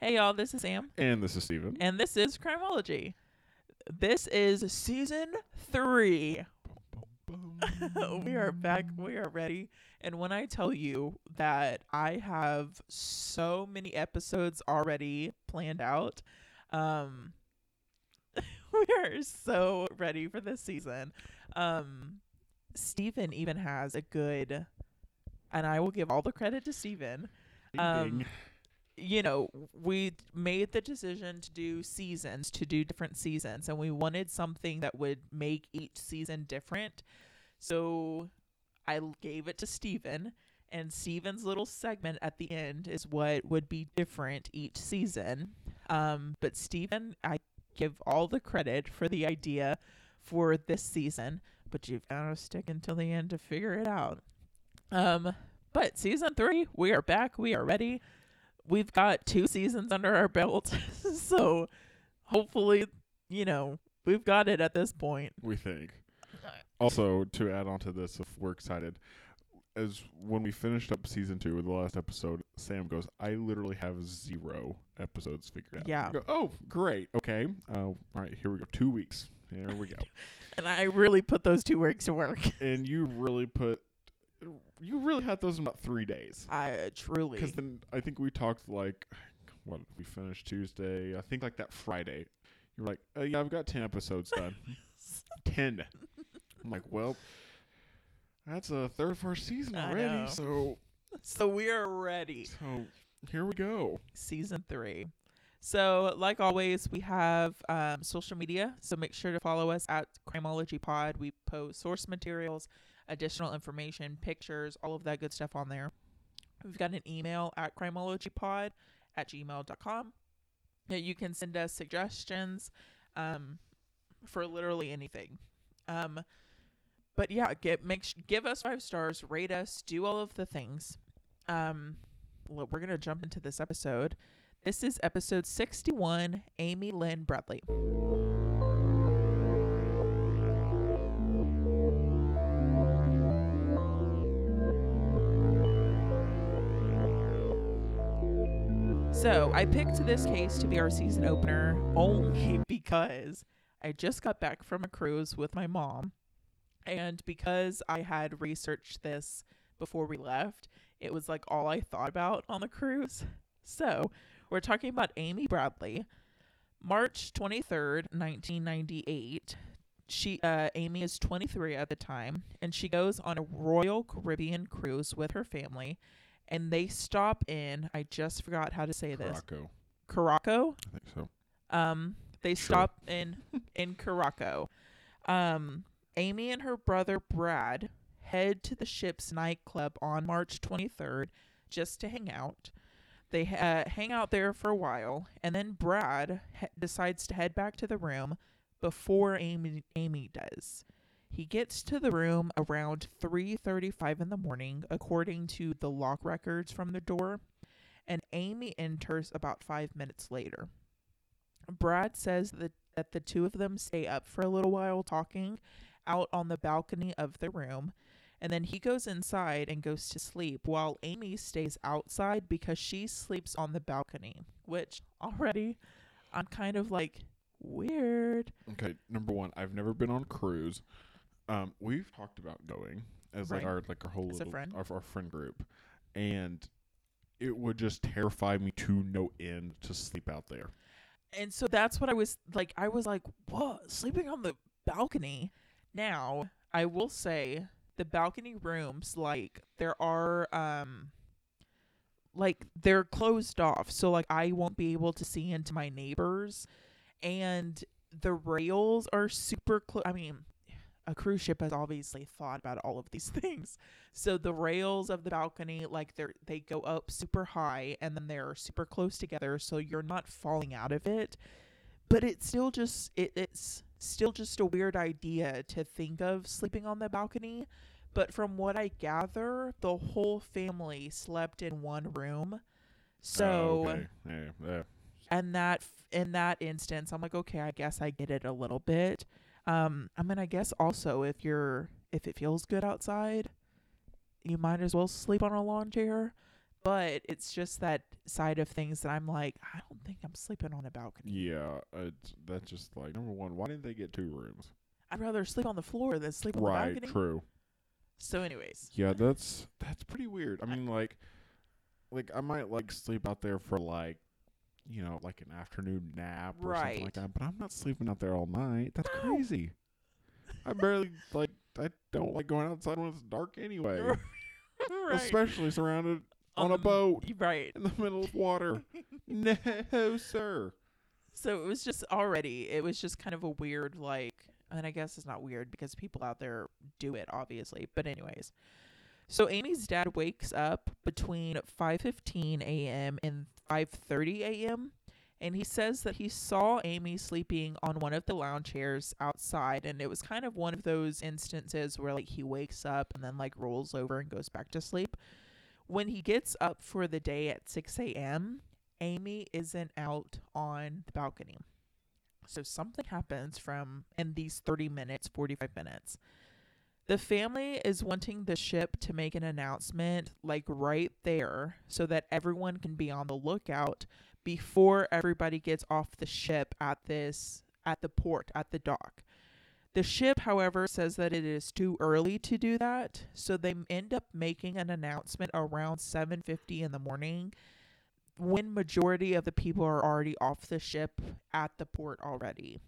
Hey y'all, this is Sam, And this is Steven. and this is Crimology. This is season three. we are back. We are ready. And when I tell you that I have so many episodes already planned out, um, we are so ready for this season. Um, Steven even has a good, and I will give all the credit to Steven. Um, you know, we made the decision to do seasons, to do different seasons, and we wanted something that would make each season different. So I gave it to Steven, and Steven's little segment at the end is what would be different each season. Um, but Steven, I give all the credit for the idea for this season, but you've got to stick until the end to figure it out. Um, but season three, we are back. We are ready we've got two seasons under our belt. so hopefully, you know, we've got it at this point. we think. Also, to add on to this, if we're excited, as when we finished up season two with the last episode, Sam goes, I literally have zero episodes figured out. Yeah. Go, oh, great. Okay. Uh, all right, here we go. Two weeks. Here we go. And I really put those two weeks to work. and you really put, you really had those in about three days. I truly. Because then I think we talked like, what we finished Tuesday? I think like that Friday. You were like, oh, yeah, I've got 10 episodes done. 10. I'm like, well, that's a third of our season I already. know. So, so we are ready. so here we go. Season three. So, like always, we have um, social media. So make sure to follow us at Crimology Pod. We post source materials, additional information, pictures, all of that good stuff on there. We've got an email at crimologypod at gmail.com. that you can send us suggestions um, for literally anything. Um, but yeah, get make sh- give us five stars, rate us, do all of the things. Um, well, we're gonna jump into this episode. This is episode sixty-one. Amy Lynn Bradley. So I picked this case to be our season opener only because I just got back from a cruise with my mom. And because I had researched this before we left, it was like all I thought about on the cruise. So we're talking about Amy Bradley. March 23rd, 1998. She uh Amy is 23 at the time and she goes on a Royal Caribbean cruise with her family and they stop in I just forgot how to say this. Caraco. Caraco? I think so. Um, they Sure. stop in in Caraco. Um, Amy and her brother Brad head to the ship's nightclub on March 23rd just to hang out. They uh, hang out there for a while, and then Brad he- decides to head back to the room before Amy Amy does. He gets to the room around 3:35 in the morning, according to the lock records from the door, and Amy enters about 5 minutes later. Brad says that, that the two of them stay up for a little while talking out on the balcony of the room, and then he goes inside and goes to sleep while Amy stays outside because she sleeps on the balcony, which already I'm kind of like weird. Okay, number one, I've never been on a cruise. Um, we've talked about going as like our like our whole little friend. Our, our friend group, and it would just terrify me to no end to sleep out there. And so that's what I was like. I was like, what? Sleeping on the balcony? Now, I will say the balcony rooms, like, there are, um, like, they're closed off. So, like, I won't be able to see into my neighbors. And the rails are super close. I mean, a cruise ship has obviously thought about all of these things. So the rails of the balcony, like they're they go up super high and then they're super close together, so you're not falling out of it. But it's still just it, it's still just a weird idea to think of sleeping on the balcony. But from what I gather, the whole family slept in one room. So Oh, okay. yeah, yeah. and that in that instance i'm like okay i guess i get it a little bit um i mean i guess also if you're if it feels good outside you might as well sleep on a lawn chair But it's just that side of things that I'm like, I don't think I'm sleeping on a balcony. Yeah, it's, that's just like number one. Why didn't they get two rooms? I'd rather sleep on the floor than sleep on the right, balcony. true. So, anyways, Yeah, that's that's pretty weird. I mean, like, like I might like sleep out there for like, you know, like an afternoon nap or something like that. But I'm not sleeping out there all night. That's No. crazy. I barely like. I don't like going outside when it's dark anyway, right. especially surrounded on, a the- boat Right. in the middle of water. no, sir. So it was just already, it was just kind of a weird, like, and I guess it's not weird because people out there do it, obviously. But anyways, so Amy's dad wakes up between 5:15 a.m. and 5:30 a.m. and he says that he saw Amy sleeping on one of the lounge chairs outside, and it was kind of one of those instances where like he wakes up and then like rolls over and goes back to sleep. When he gets up for the day at 6 a.m., Amy isn't out on the balcony. So something happens from in these 30 minutes, 45 minutes. The family is wanting the ship to make an announcement like right there so that everyone can be on the lookout before everybody gets off the ship at this at the port at the dock. The ship, however, says that it is too early to do that, so they end up making an announcement around 7:50 in the morning when majority of the people are already off the ship at the port already.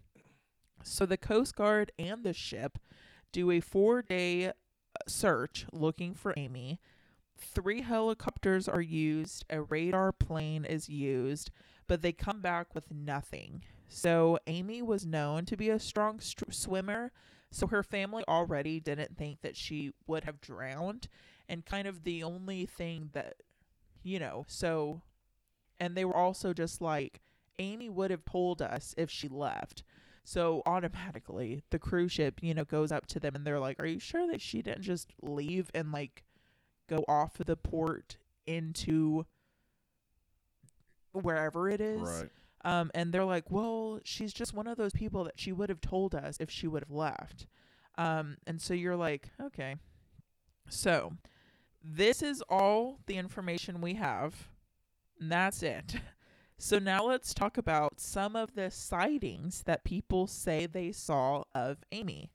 So the Coast Guard and the ship do a 4-day uh, search looking for Amy. Three helicopters are used, a radar plane is used, but they come back with nothing. So Amy was known to be a strong str- swimmer, so her family already didn't think that she would have drowned and kind of the only thing that you know, so and they were also just like Amy would have told us if she left. So automatically the cruise ship, you know, goes up to them and they're like, "Are you sure that she didn't just leave and like go off of the port into wherever it is?" Right. Um, and they're like, well, she's just one of those people that she would have told us if she would have left. Um, and so you're like, okay. So this is all the information we have. And that's it. So now let's talk about some of the sightings that people say they saw of Amy.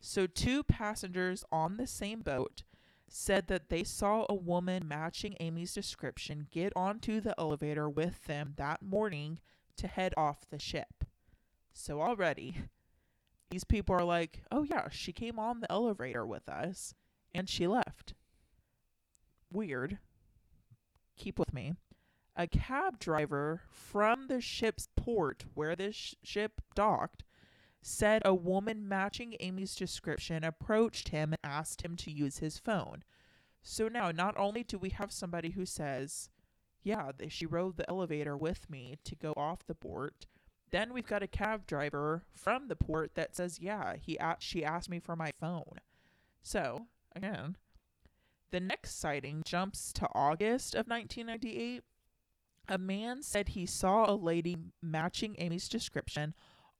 So two passengers on the same boat said that they saw a woman matching Amy's description get onto the elevator with them that morning to head off the ship. So already, these people are like, oh yeah, she came on the elevator with us and she left. Weird. Keep with me. A cab driver from the ship's port where this sh- ship docked said a woman matching Amy's description approached him and asked him to use his phone. So now, not only do we have somebody who says, yeah, she rode the elevator with me to go off the port. Then we've got a cab driver from the port that says, "Yeah, he a- she asked me for my phone." So again, the next sighting jumps to August of 1998. A man said he saw a lady matching Amy's description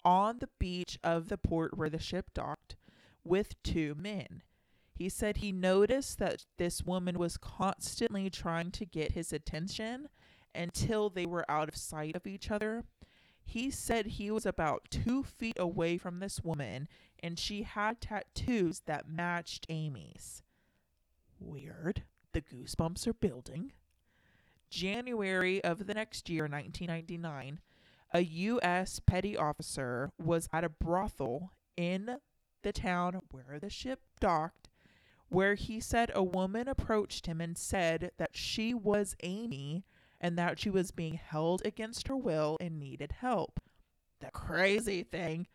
on the beach of the port where the ship docked with two men. He said he noticed that this woman was constantly trying to get his attention until they were out of sight of each other. He said he was about two feet away from this woman and she had tattoos that matched Amy's. Weird. The goosebumps are building. January of the next year, 1999, a U.S. petty officer was at a brothel in the town where the ship docked where he said a woman approached him and said that she was Amy and that she was being held against her will and needed help. The crazy thing,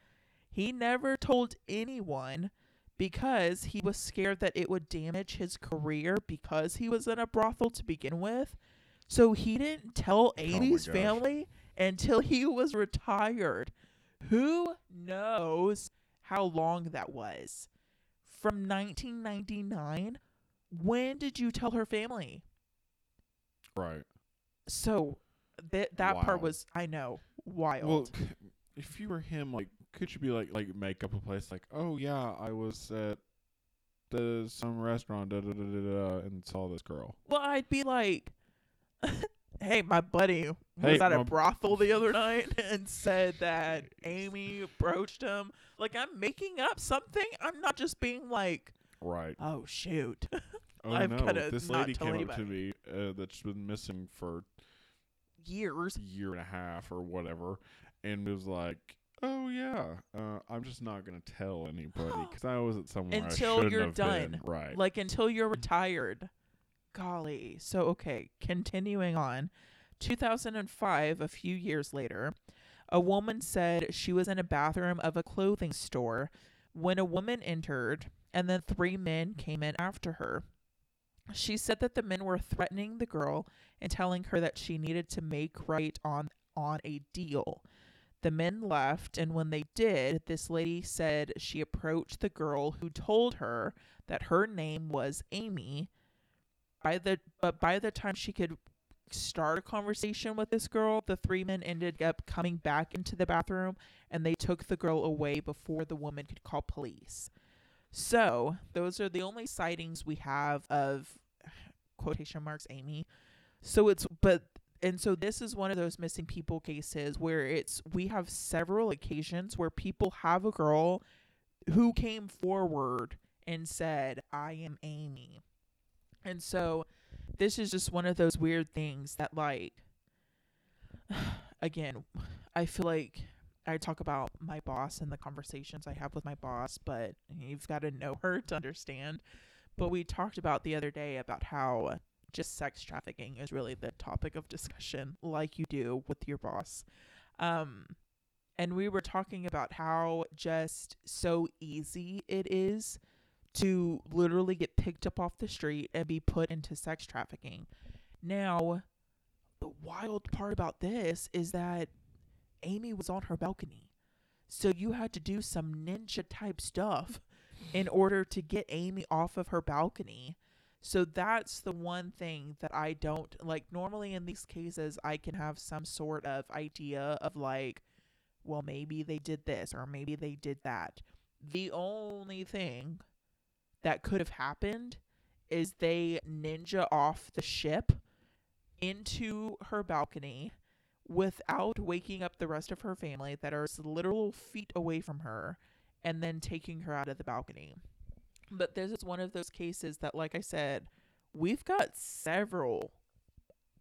he never told anyone because he was scared that it would damage his career because he was in a brothel to begin with. So he didn't tell oh Amy's gosh. family until he was retired. Who knows how long that was? From 1999? When did you tell her family? Right. So that that part was I know wild. Well, if you were him, like, could you be like, like, make up a place, like, oh yeah, I was at the some restaurant, da da da da da, and saw this girl. Well, I'd be like, Hey, my buddy Hey, was at a brothel the other night and said that Amy approached him. Like, I'm making up something. I'm not just being like, Right. oh, shoot. Oh I'm no, this lady came up to me uh, that's been missing for Years. year and a half or whatever, and was like, "Oh yeah, uh, I'm just not gonna tell anybody because I wasn't somewhere I Until you're done. been." Right. Like, until you're retired. Golly. So, okay, continuing on. 2005, a few years later, a woman said she was in a bathroom of a clothing store when a woman entered and then three men came in after her. She said that the men were threatening the girl and telling her that she needed to make right on on a deal. The men left and when they did, this lady said she approached the girl who told her that her name was Amy. By the but by the time she could start a conversation with this girl, the three men ended up coming back into the bathroom and they took the girl away before the woman could call police. So, those are the only sightings we have of quotation marks Amy. So it's but and so this is one of those missing people cases where it's we have several occasions where people have a girl who came forward and said, "I am Amy." And so this is just one of those weird things that like again, I feel like I talk about my boss and the conversations I have with my boss, but you've got to know her to understand. But we talked about the other day about how just sex trafficking is really the topic of discussion, like you do with your boss. Um, and we were talking about how just so easy it is to literally get picked up off the street and be put into sex trafficking. Now, the wild part about this is that Amy was on her balcony. So you had to do some ninja type stuff in order to get Amy off of her balcony. So that's the one thing that I don't like. Normally, in these cases, I can have some sort of idea of like, well, maybe they did this or maybe they did that. The only thing that could have happened is they ninja off the ship into her balcony without waking up the rest of her family that are literal feet away from her and then taking her out of the balcony. But this is one of those cases that, like I said, we've got several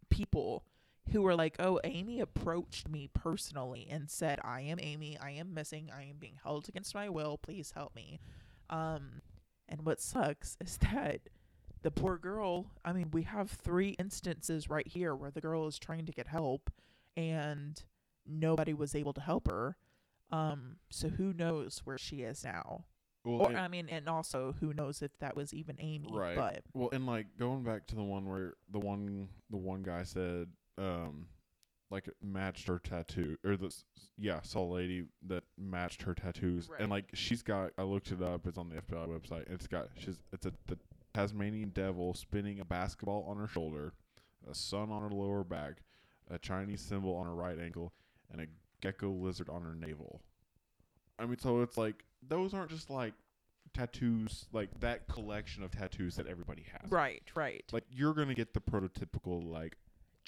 people who were like, oh, Amy approached me personally and said, I am Amy. I am missing. I am being held against my will. Please help me. Um, and what sucks is that the poor girl, I mean, we have three instances right here where the girl is trying to get help and nobody was able to help her. Um, so who knows where she is now? well, Or and- I mean, and also who knows if that was even Amy? Right. But Well, and like going back to the one where the one the one guy said, um, like matched her tattoo, or this yeah, saw a lady that matched her tattoos, Right. and like she's got. I looked it up. It's on the FBI website. It's got she's it's a the Tasmanian devil spinning a basketball on her shoulder, a sun on her lower back, a Chinese symbol on her right ankle, and a gecko lizard on her navel. I mean, so it's like those aren't just like tattoos, like that collection of tattoos that everybody has. right, right. Like you're gonna get the prototypical like.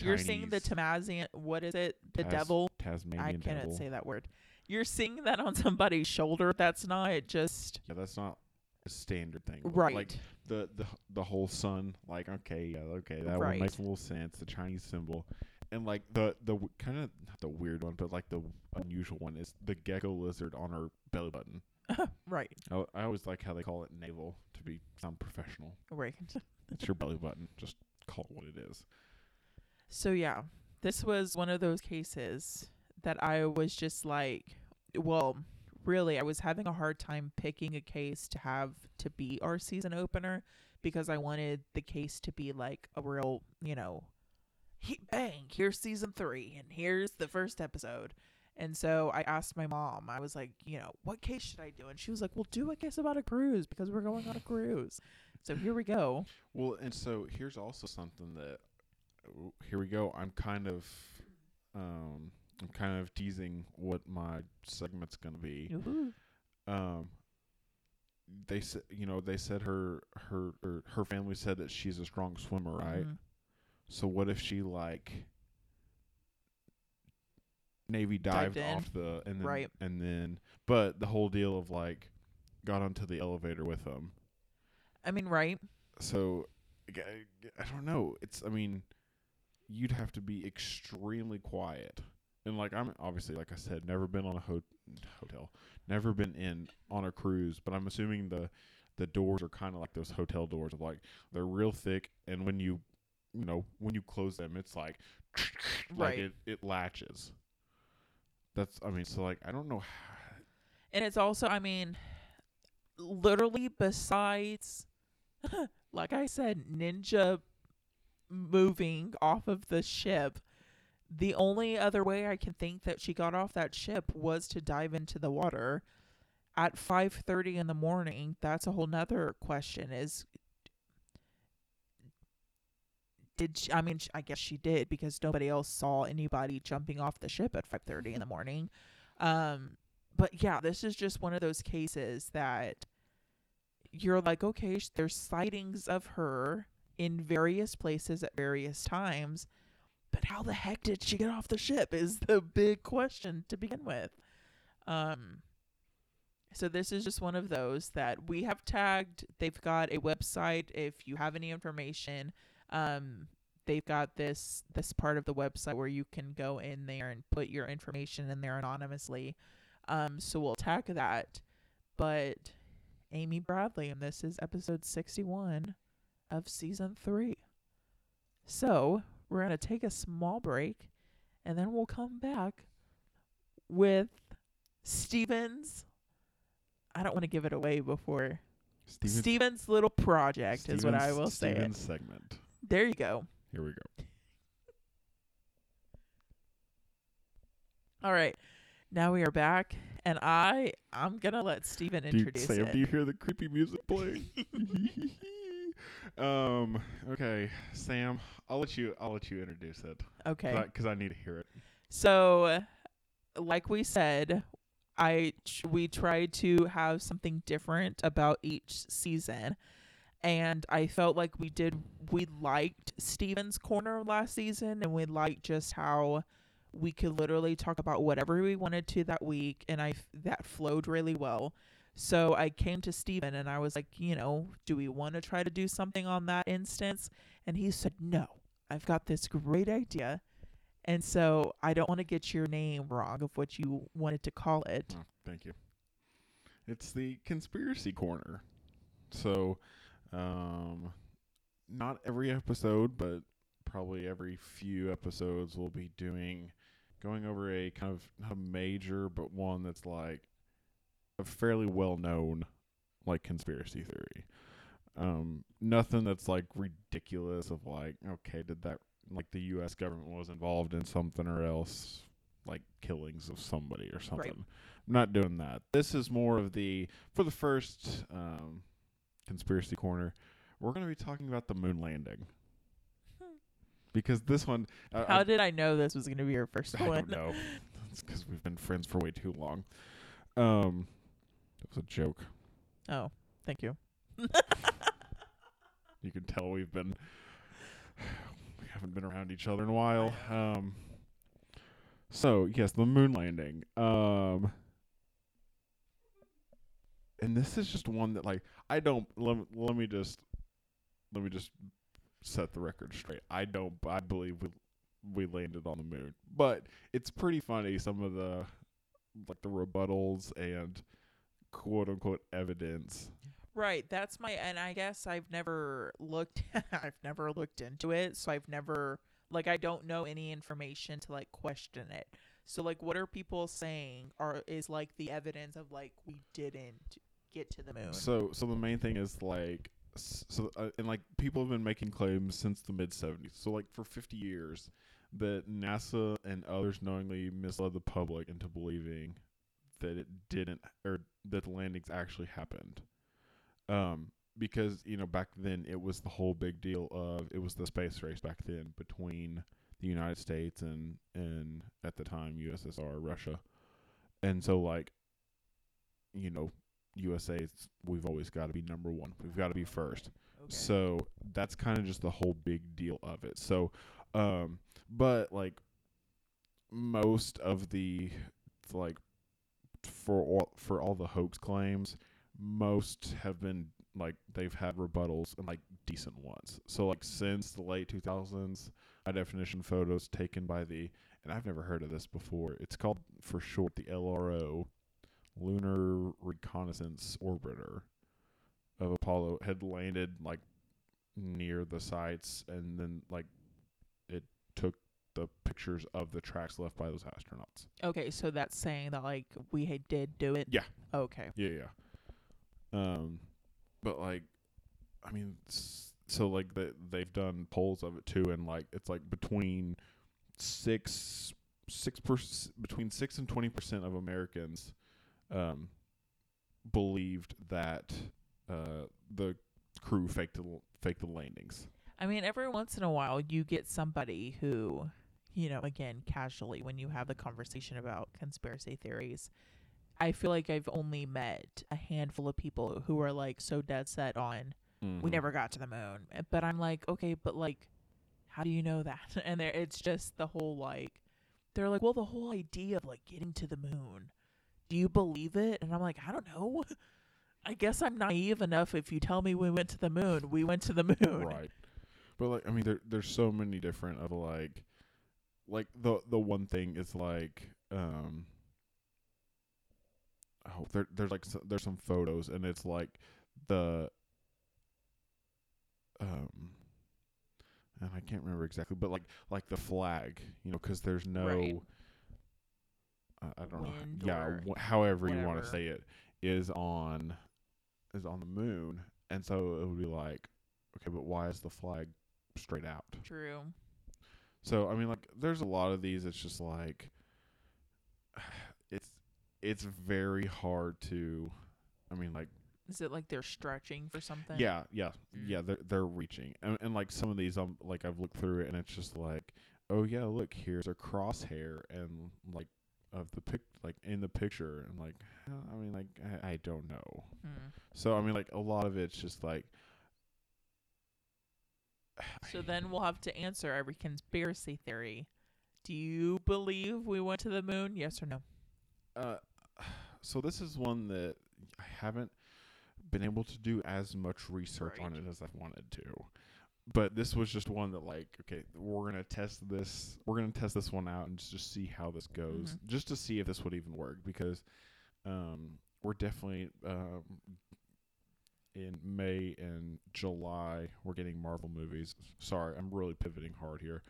You're seeing the Chinese Tamazian. What is it? The Tas- devil. Tasmanian I cannot devil. say that word. You're seeing that on somebody's shoulder. That's not just Yeah, that's not a standard thing. right. Like the the the whole sun. Like okay, yeah, okay, that Right. one makes a little sense. The Chinese symbol, and like the the kind of not the weird one, but like the unusual one is the gecko lizard on her belly button. right. I, I always like how they call it navel to be sound professional. Right. It's your belly button. Just call it what it is. So yeah, this was one of those cases that I was just like, well, really, I was having a hard time picking a case to have to be our season opener because I wanted the case to be like a real, you know, he, bang, here's season 3 and here's the first episode. And so I asked my mom, I was like, you know, what case should I do? And she was like, well, do a case about a cruise because we're going on a cruise. So here we go. Well, and so here's also something that here we go. I'm kind of um I'm kind of teasing what my segment's going to be. Um they said, you know, they said her her or her family said that she's a strong swimmer, right? Mhm. So what if she like Navy Dived dived, in. off the and then Right. and then but the whole deal of like got onto the elevator with them. I mean, right? So I, I don't know. It's I mean you'd have to be extremely quiet. And like I'm obviously like I said never been on a ho- hotel, never been in on a cruise, but I'm assuming the the doors are kind of like those hotel doors of like they're real thick and when you you know when you close them it's like like Right. it it latches. That's I mean so like I don't know how, And it's also, I mean, literally besides, like I said, Ninja moving off of the ship, the only other way I can think that she got off that ship was to dive into the water at 5:30 in the morning. That's a whole nother question is did she, I mean I guess she did because nobody else saw anybody jumping off the ship at 5:30 in the morning. Um but yeah, this is just one of those cases that you're like, okay, there's sightings of her in various places at various times, but how the heck did she get off the ship is the big question to begin with. Um, so this is just one of those that we have tagged. They've got a website. If you have any information, um, they've got this this part of the website where you can go in there and put your information in there anonymously. Um, so we'll tag that. But Amy Bradley, and this is episode 61 of season three. So we're going to take a small break and then we'll come back with Steven's. I don't want to give it away before. Steven, Steven's little project is what I Steven's- will say. It. Steven's segment. There you go. Here we go. All right. Now we are back, and I I'm gonna let Steven Do you, introduce Sam, it. do you hear the creepy music playing? um. Okay, Sam. I'll let you. I'll let you introduce it. okay. Because I, need to hear it. So, like we said, I ch- we tried to have something different about each season, and I felt like we did. We liked Steven's corner last season, and we liked just how we could literally talk about whatever we wanted to that week, and I f- that flowed really well. So I came to Steven and I was like, you know, do we want to try to do something on that instance? And he said, no. I've got this great idea. And so I don't want to get your name wrong of what you wanted to call it. Oh, thank you. It's the conspiracy corner. So, um, not every episode, but probably every few episodes, we'll be doing, going over a kind of not a major, but one that's like a fairly well known, like conspiracy theory. Um, nothing that's like ridiculous of like, okay, did that like the U.S. government was involved in something or else, like killings of somebody or something. I'm not doing that. This is more of the for the first um, conspiracy corner. We're going to be talking about the moon landing because this one. I- How I, did I know this was going to be your first I one? don't know. It's because we've been friends for way too long. Um, that was a joke. Oh, thank you. You can tell we've been we haven't been around each other in a while. Um so yes, the moon landing. Um and this is just one that like I don't let, me- let me just let me just set the record straight. I don't I believe we we landed on the moon. But it's pretty funny some of the like the rebuttals and quote unquote evidence Right, that's my and I guess I've never looked I've never looked into it, so I've never like I don't know any information to like question it. So like what are people saying are is like the evidence of like we didn't get to the moon. So, so the main thing is like, s- so uh, and like people have been making claims since the mid '70s. So, like for 50 years, that NASA and others knowingly misled the public into believing that it didn't, or that the landings actually happened. Um, because you know back then it was the whole big deal of it was the space race back then between the United States and and at the time USSR Russia, and so like, you know, USA, we've always got to be number one. We've got to be first. Okay. So that's kind of just the whole big deal of it. So, um, but like most of the like for all for all the hoax claims, most have been like they've had rebuttals and like decent ones. So like since the late 2000s, high definition photos taken by the and I've never heard of this before. It's called for short the LRO, Lunar Reconnaissance Orbiter of Apollo had landed like near the sites and then like it took the pictures of the tracks left by those astronauts. okay, so that's saying that like we had did do it. Yeah. Okay. Yeah, yeah. Um but like I mean s- so like they they've done polls of it too and like it's like between 6 6 per, between 6 and 20% of Americans um believed that uh the crew faked the faked the landings. I mean, every once in a while, you get somebody who, you know, again, casually, when you have the conversation about conspiracy theories, I feel like I've only met a handful of people who are like so dead set on, we Mhm. never got to the moon. Uh, But I'm like, okay, but like, how do you know that? And there, it's just the whole like, they're like, well, the whole idea of like getting to the moon, do you believe it? And I'm like, I don't know. I guess I'm naive enough. If you tell me we went to the moon, we went to the moon. Right. But like I mean there there's so many different of like like the the one thing is like um oh there there's like so, there's some photos and it's like the um and I can't remember exactly but like like the flag you know cuz there's no Right. I, I don't Wind know yeah wh- however you want to say it is on is on the moon and so it would be like okay but why is the flag straight out True. So i mean like there's a lot of these it's just like it's it's very hard to i mean like Is it like they're stretching for something? yeah yeah Mm. yeah they're they're reaching and, and like some of these i'm like i've looked through it and it's just like oh yeah look here's a crosshair and like of the pic like in the picture and like i mean like i, I don't know Hmm. so i mean like a lot of it's just like So then we'll have to answer every conspiracy theory. Do you believe we went to the moon? Yes or no? Uh, so this is one that I haven't been able to do as much research on it as I've wanted to. But this was just one that like, okay, we're gonna test this. We're gonna test this one out and just, just see how this goes, Mhm. just to see if this would even work. Because um, we're definitely um, in May and July we're getting Marvel movies. Sorry, I'm really pivoting hard here.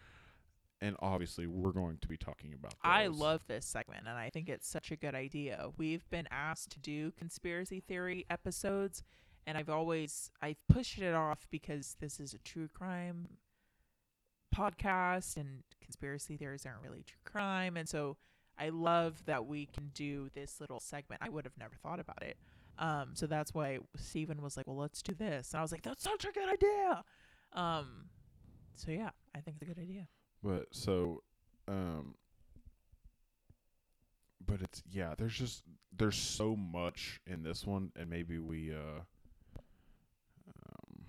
And obviously, we're going to be talking about. I love this segment and I think it's such a good idea. We've been asked to do conspiracy theory episodes and I've always I've pushed it off because this is a true crime podcast and conspiracy theories aren't really true crime and so I love that we can do this little segment. I would have never thought about it. Um, so that's why Steven was like, "Well, let's do this." And I was like, "That's such a good idea." Um, so yeah, I think it's a good idea. But so, um, but it's yeah. There's just there's so much in this one, and maybe we uh, um,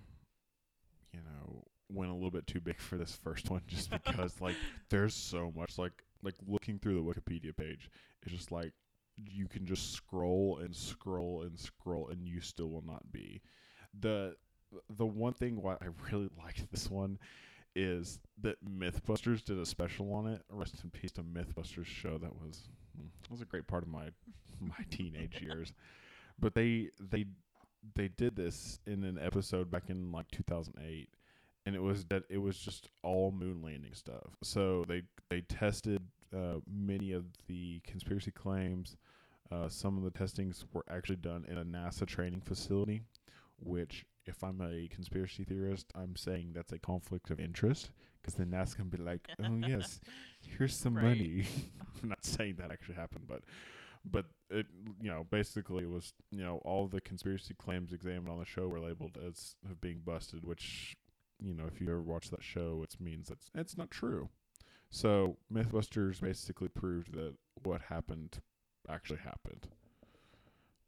you know, went a little bit too big for this first one, just because like there's so much. Like like looking through the Wikipedia page, it's just like you can just scroll and scroll and scroll, and you still will not be the the one thing why I really liked this one is that MythBusters did a special on it. Rest in peace to MythBusters show that was mm, that was a great part of my my teenage years. But they they they did this in an episode back in like 2008 and it was that it was just all moon landing stuff. So they they tested uh, many of the conspiracy claims. Uh, some of the testings were actually done in a NASA training facility, which if I'm a conspiracy theorist, I'm saying that's a conflict of interest because then NASA can be like, oh yes, here's some Right. money. I'm not saying that actually happened, but but it you know basically it was you know all the conspiracy claims examined on the show were labeled as being busted, which you know if you ever watch that show, it means that's it's not true. So MythBusters basically proved that what happened actually happened.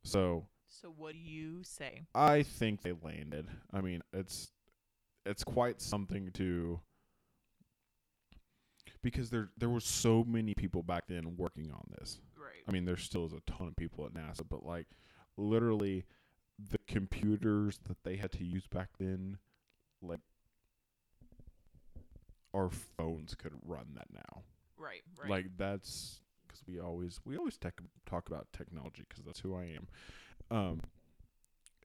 So So what do you say? I think they landed. I mean, it's it's quite something to because there there were so many people back then working on this. Right. I mean, there still is a ton of people at NASA, but like literally the computers that they had to use back then, like our phones could run that now. Right. Right. Like that's because we always we always tech, talk about technology because that's who I am. Um,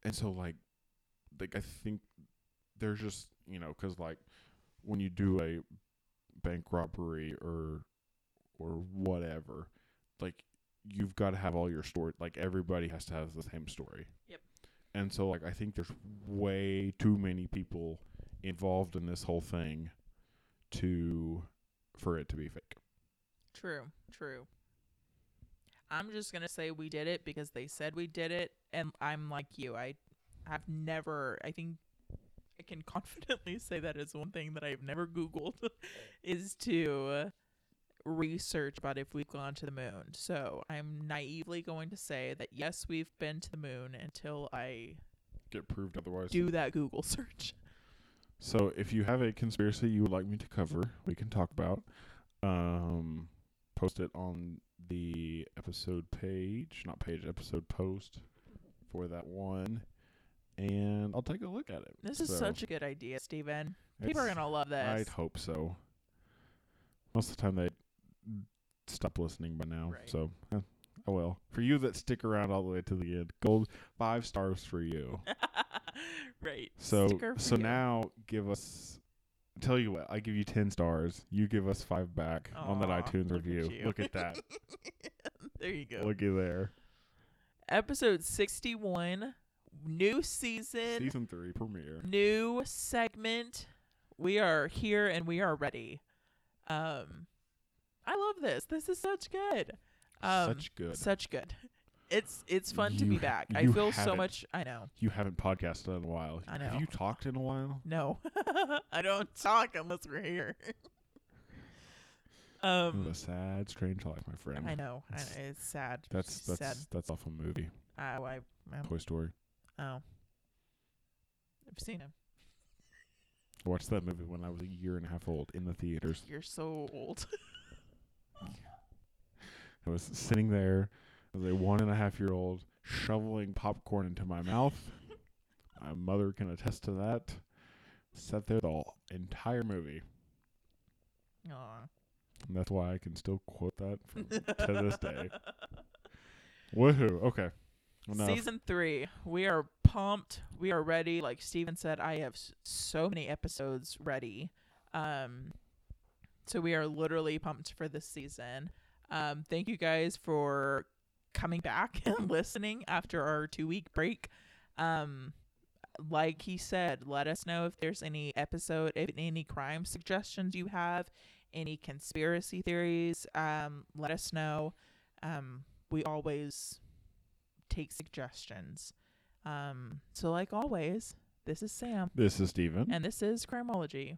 and so like, like I think there's just you know because like when you do a bank robbery or or whatever, like you've got to have all your story. Like everybody has to have the same story. Yep. And so like I think there's way too many people involved in this whole thing to for it to be fake. True, true. I'm just gonna say we did it because they said we did it, and I'm like you. I have never. I think I can confidently say that is one thing that I've never Googled, is to research about if we've gone to the moon. So I'm naively going to say that yes, we've been to the moon until I Get proved otherwise. do that Google search. So if you have a conspiracy you would like me to cover, we can talk about. Um, post it on the episode page, not page, episode post for that one, and I'll take a look at it. This is So, such a good idea, Steven. People are gonna love this. I'd hope so. Most of the time they stop listening by now. Right. So, eh, oh well. For you that stick around all the way to the end, gold five stars for you. right. So so you. now give us. Tell you what, I give you ten stars. You give us five back on that iTunes look review. you. Look at that. there you go. Looky there. Episode 61, new season, Season three premiere. new segment. We are here and we are ready. Um I love this. This is such good. Um Such good. such good. It's it's fun to be back. I you feel so haven't- much I know. you haven't podcasted in a while. I know. Have you talked in a while? No. I don't talk unless we're here. Um a sad, strange life, my friend. I know. I, It's- it's sad. That's that's sad. that's off a movie. Oh, I, I Toy Story. oh. I've seen him. I watched that movie when I was a year and a half old in the theaters. You're so old. I was sitting there as a one and a half year old shoveling popcorn into my mouth. my mother can attest to that. Sat there the entire movie. Aw. And that's why I can still quote that from to this day. Woohoo. Okay. Enough. Season three. We are pumped. We are ready. Like Steven said, I have s- so many episodes ready. Um, so we are literally pumped for this season. Um, thank you guys for coming back and listening after our two week break. Um, like he said, let us know if there's any episode, if any crime suggestions you have, any conspiracy theories. Um, let us know. Um, we always take suggestions. Um, so like always, this is Sam, This is Steven. and this is Crimology.